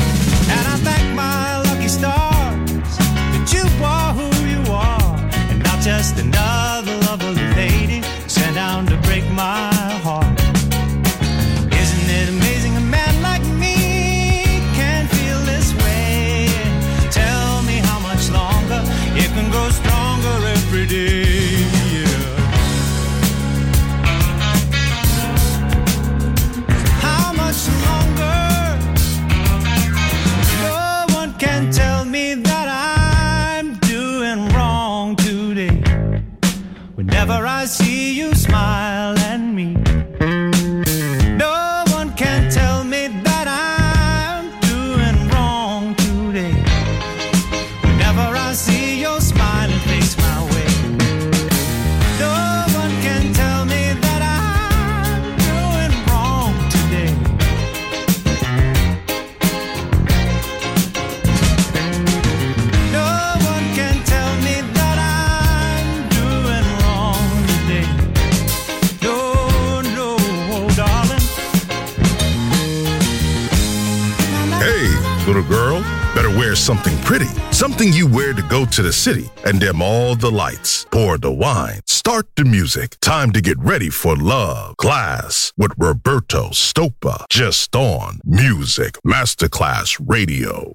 in to the city and dim all the lights, pour the wine, start the music. Time to get ready for love. Class with Roberto Stopa, just on Music Masterclass Radio.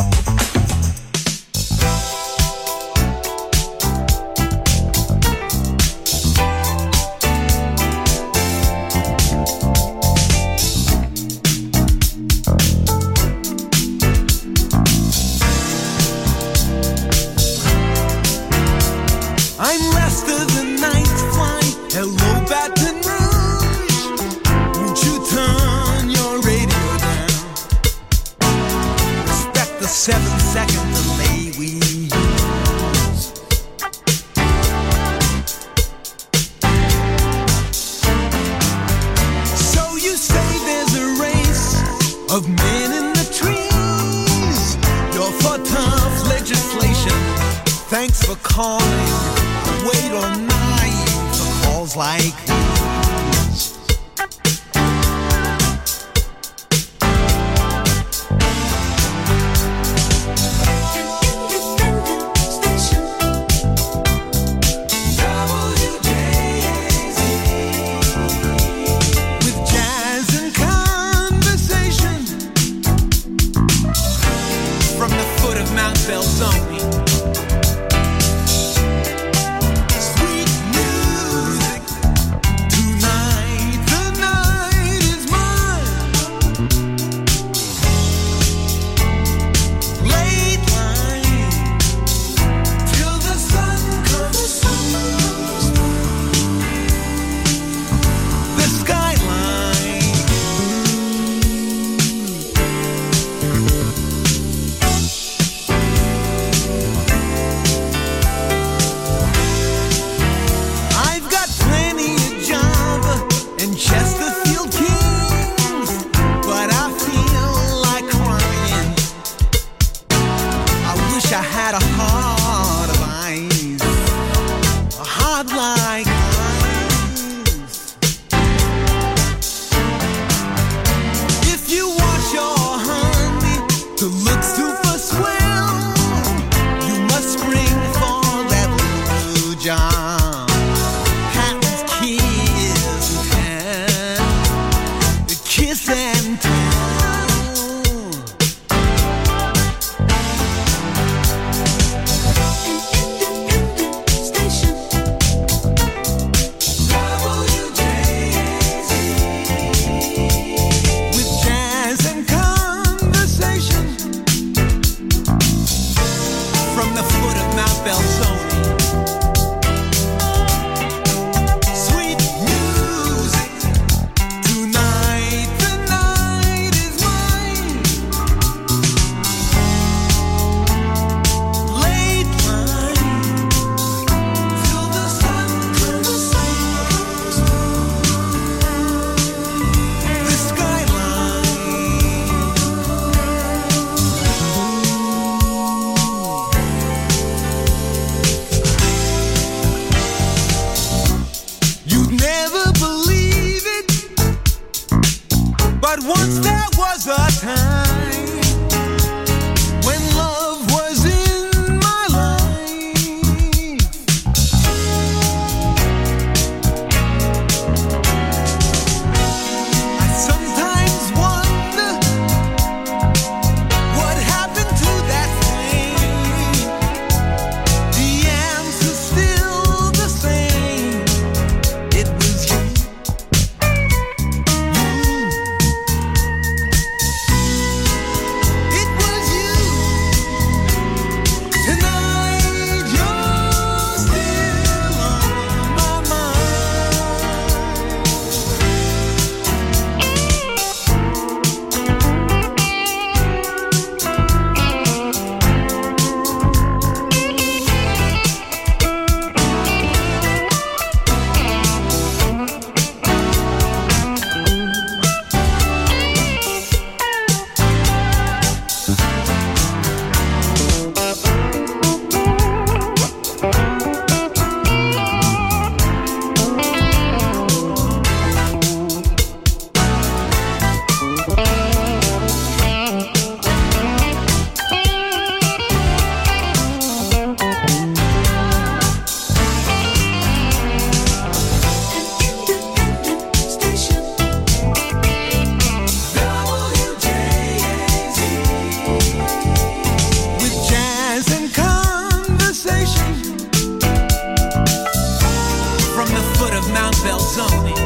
Zombie.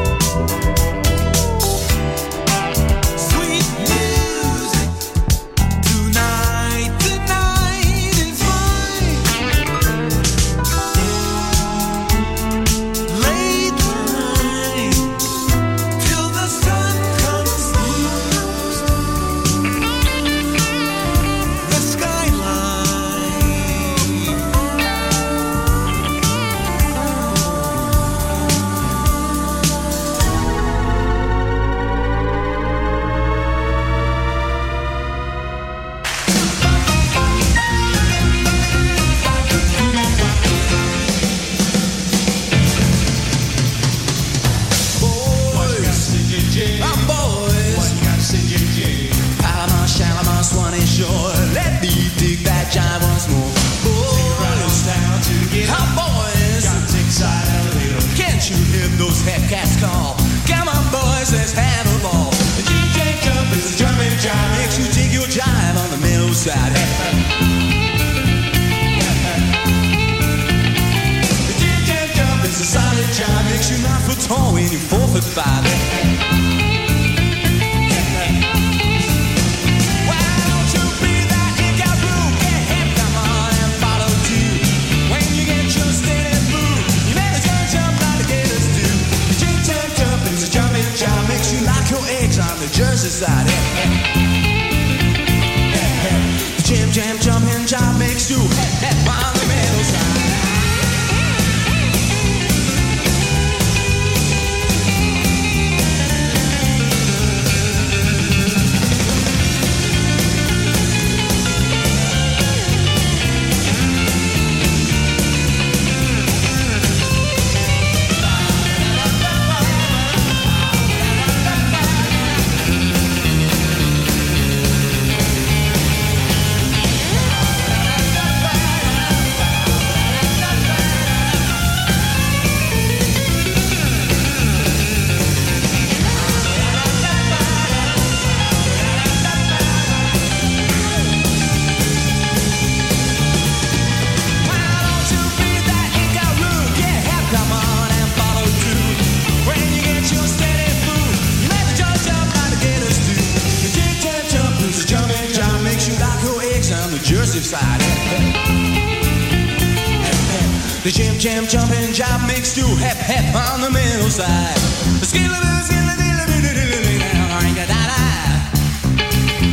jumping job makes you hep hep on the middle side.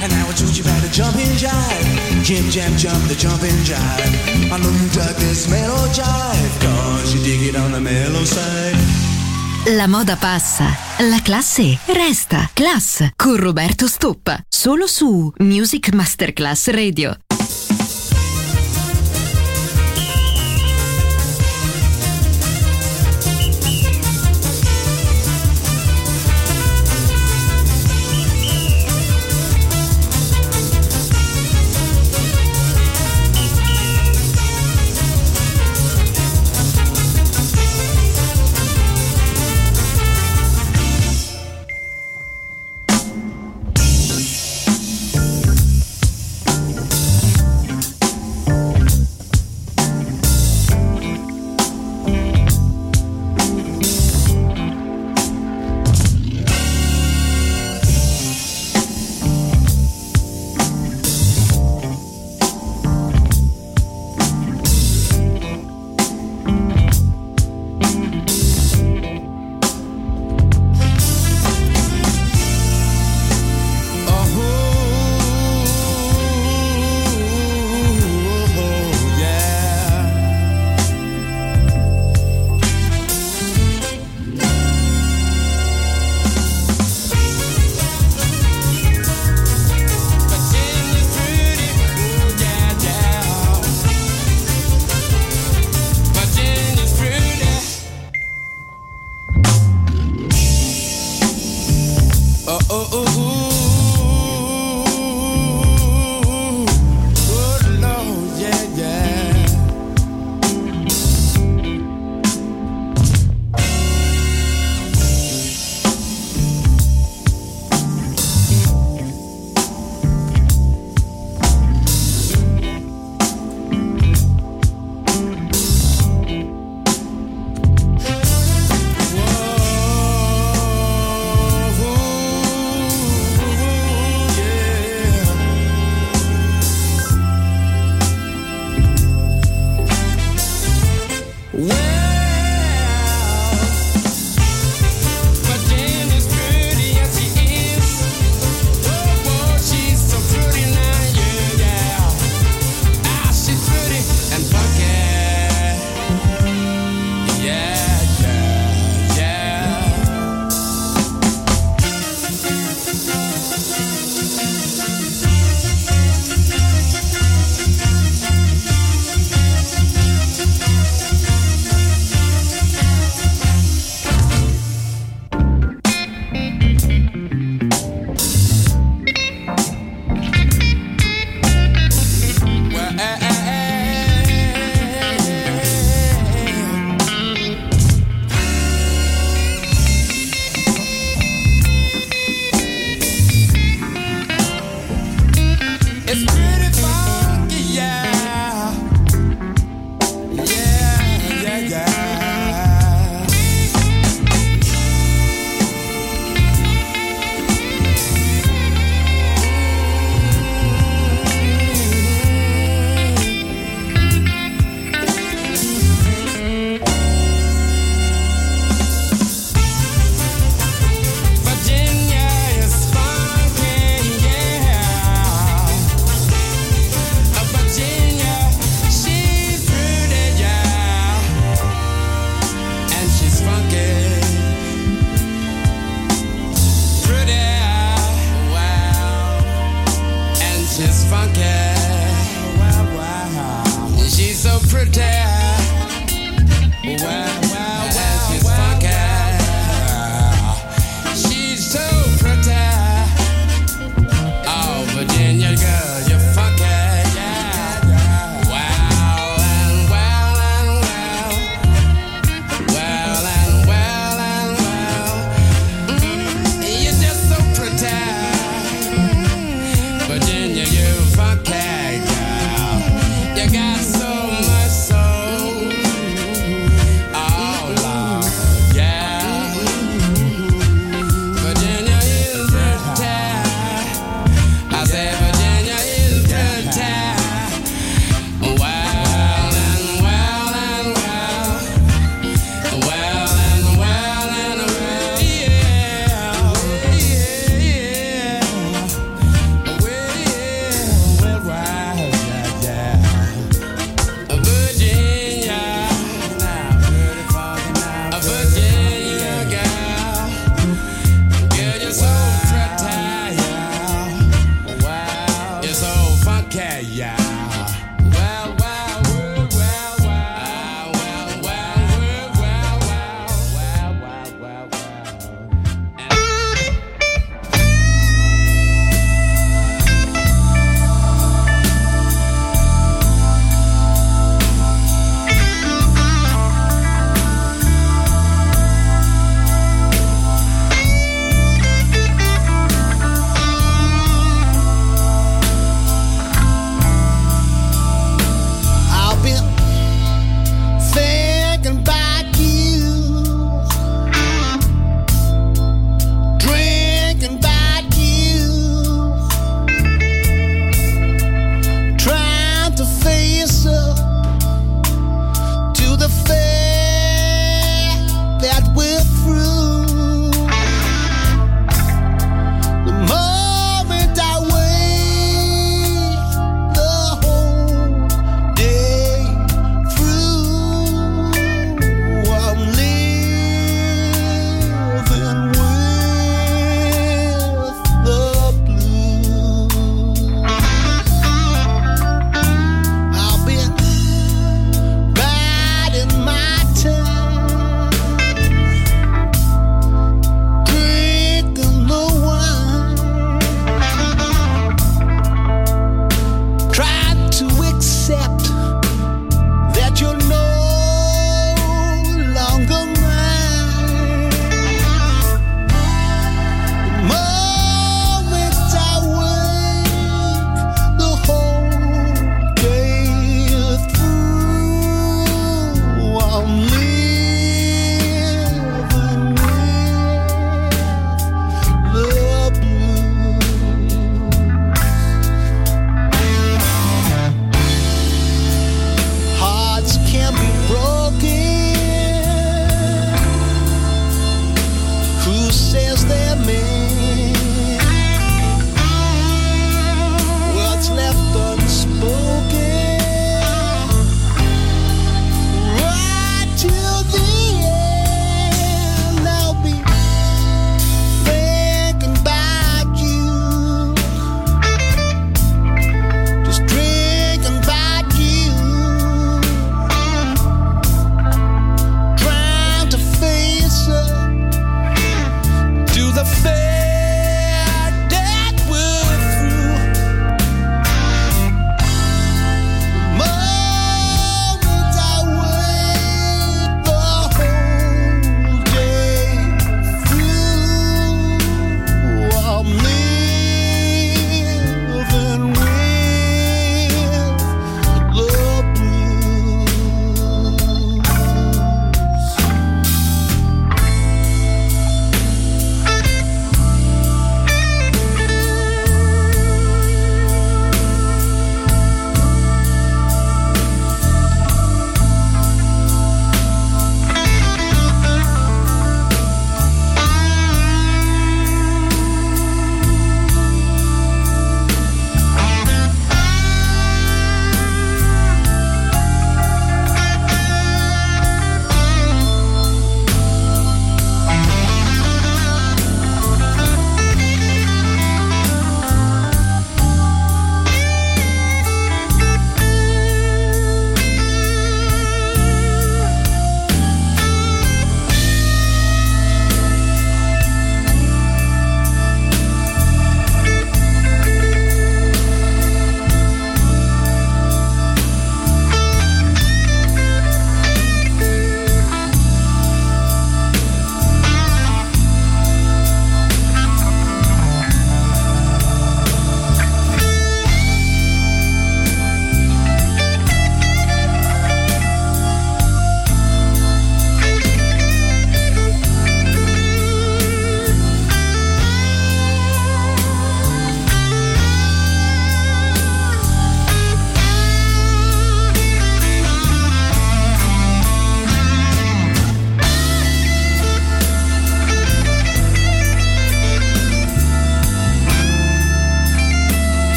And I will you about the jumping jive. Jim jam jump the jumping jive. I know you dug this mellow jive, cause you dig it on the mellow side. La moda passa, la classe resta. Class con Roberto Stoppa, solo su Music Masterclass Radio.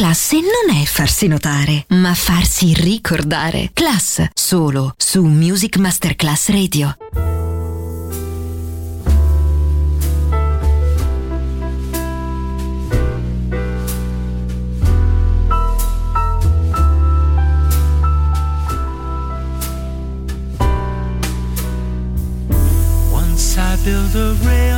classe non è farsi notare, ma farsi ricordare. Class, solo su Music Masterclass Radio. Once I build a rail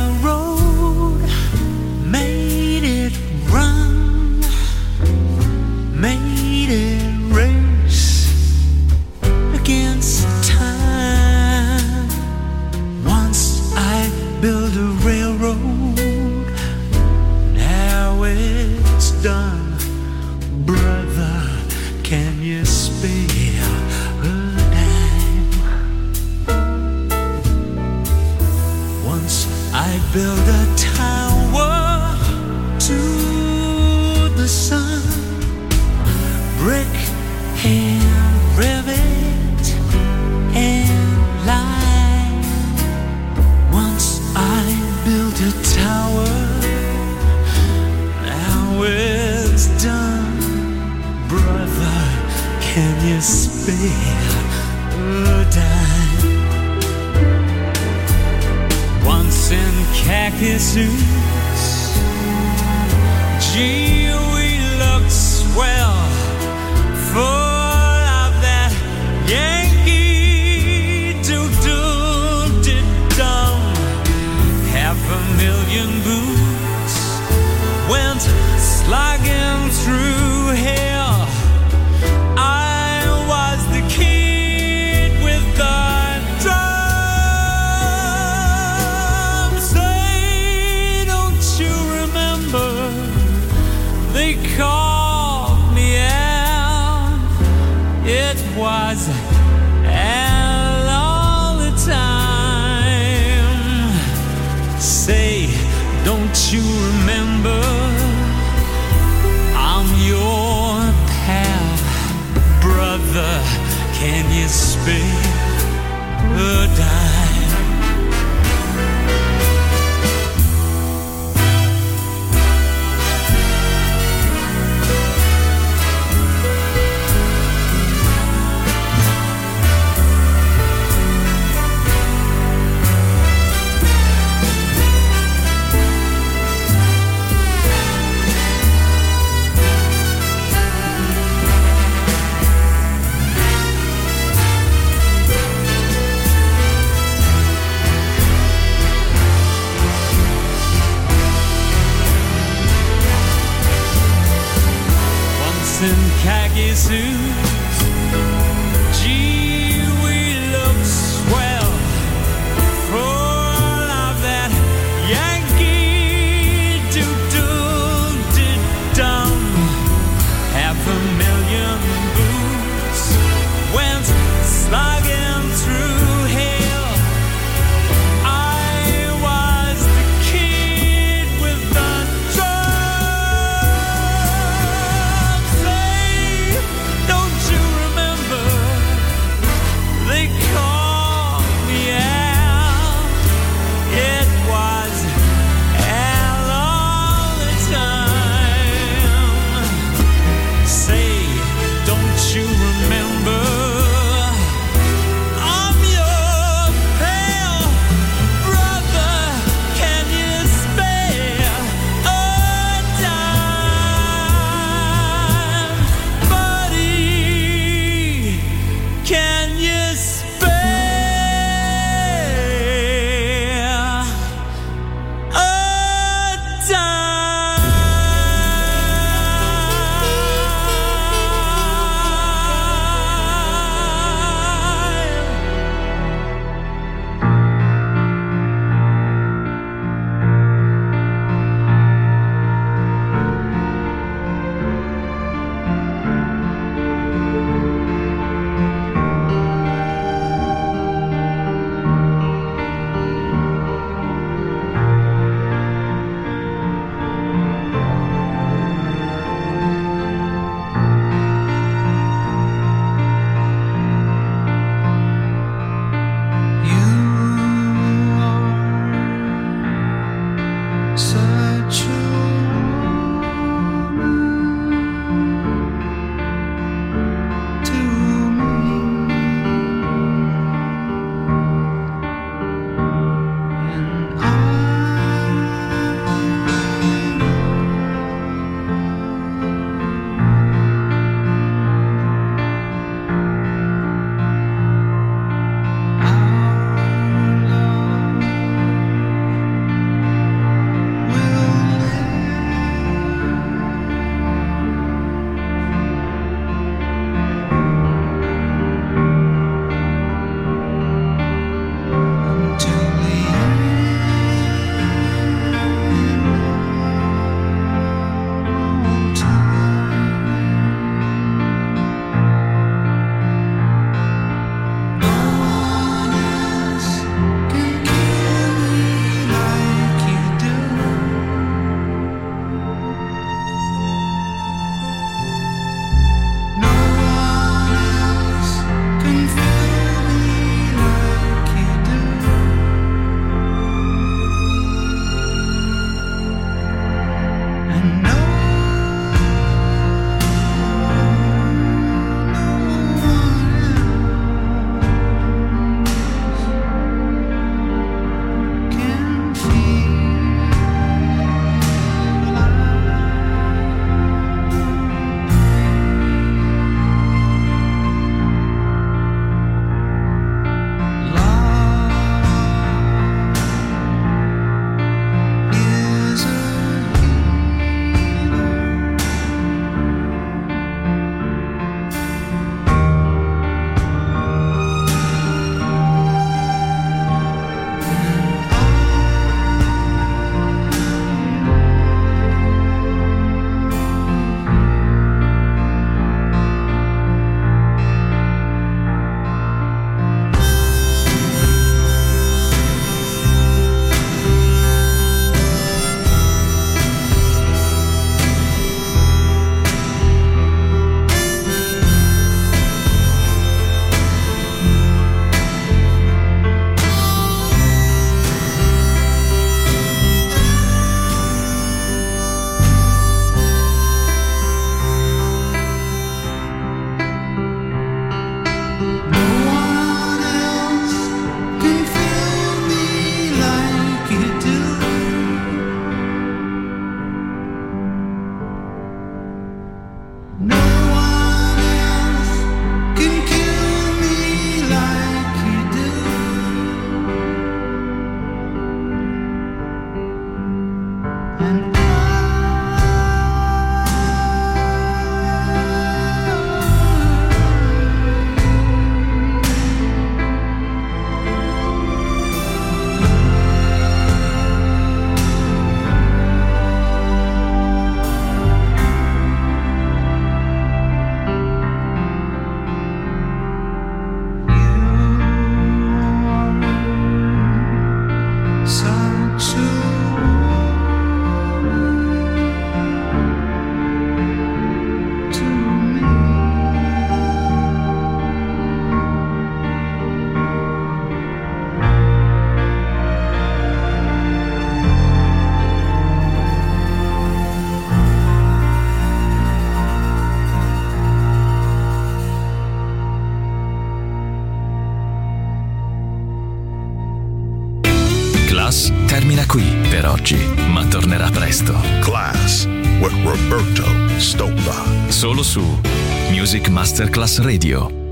Masterclass Radio.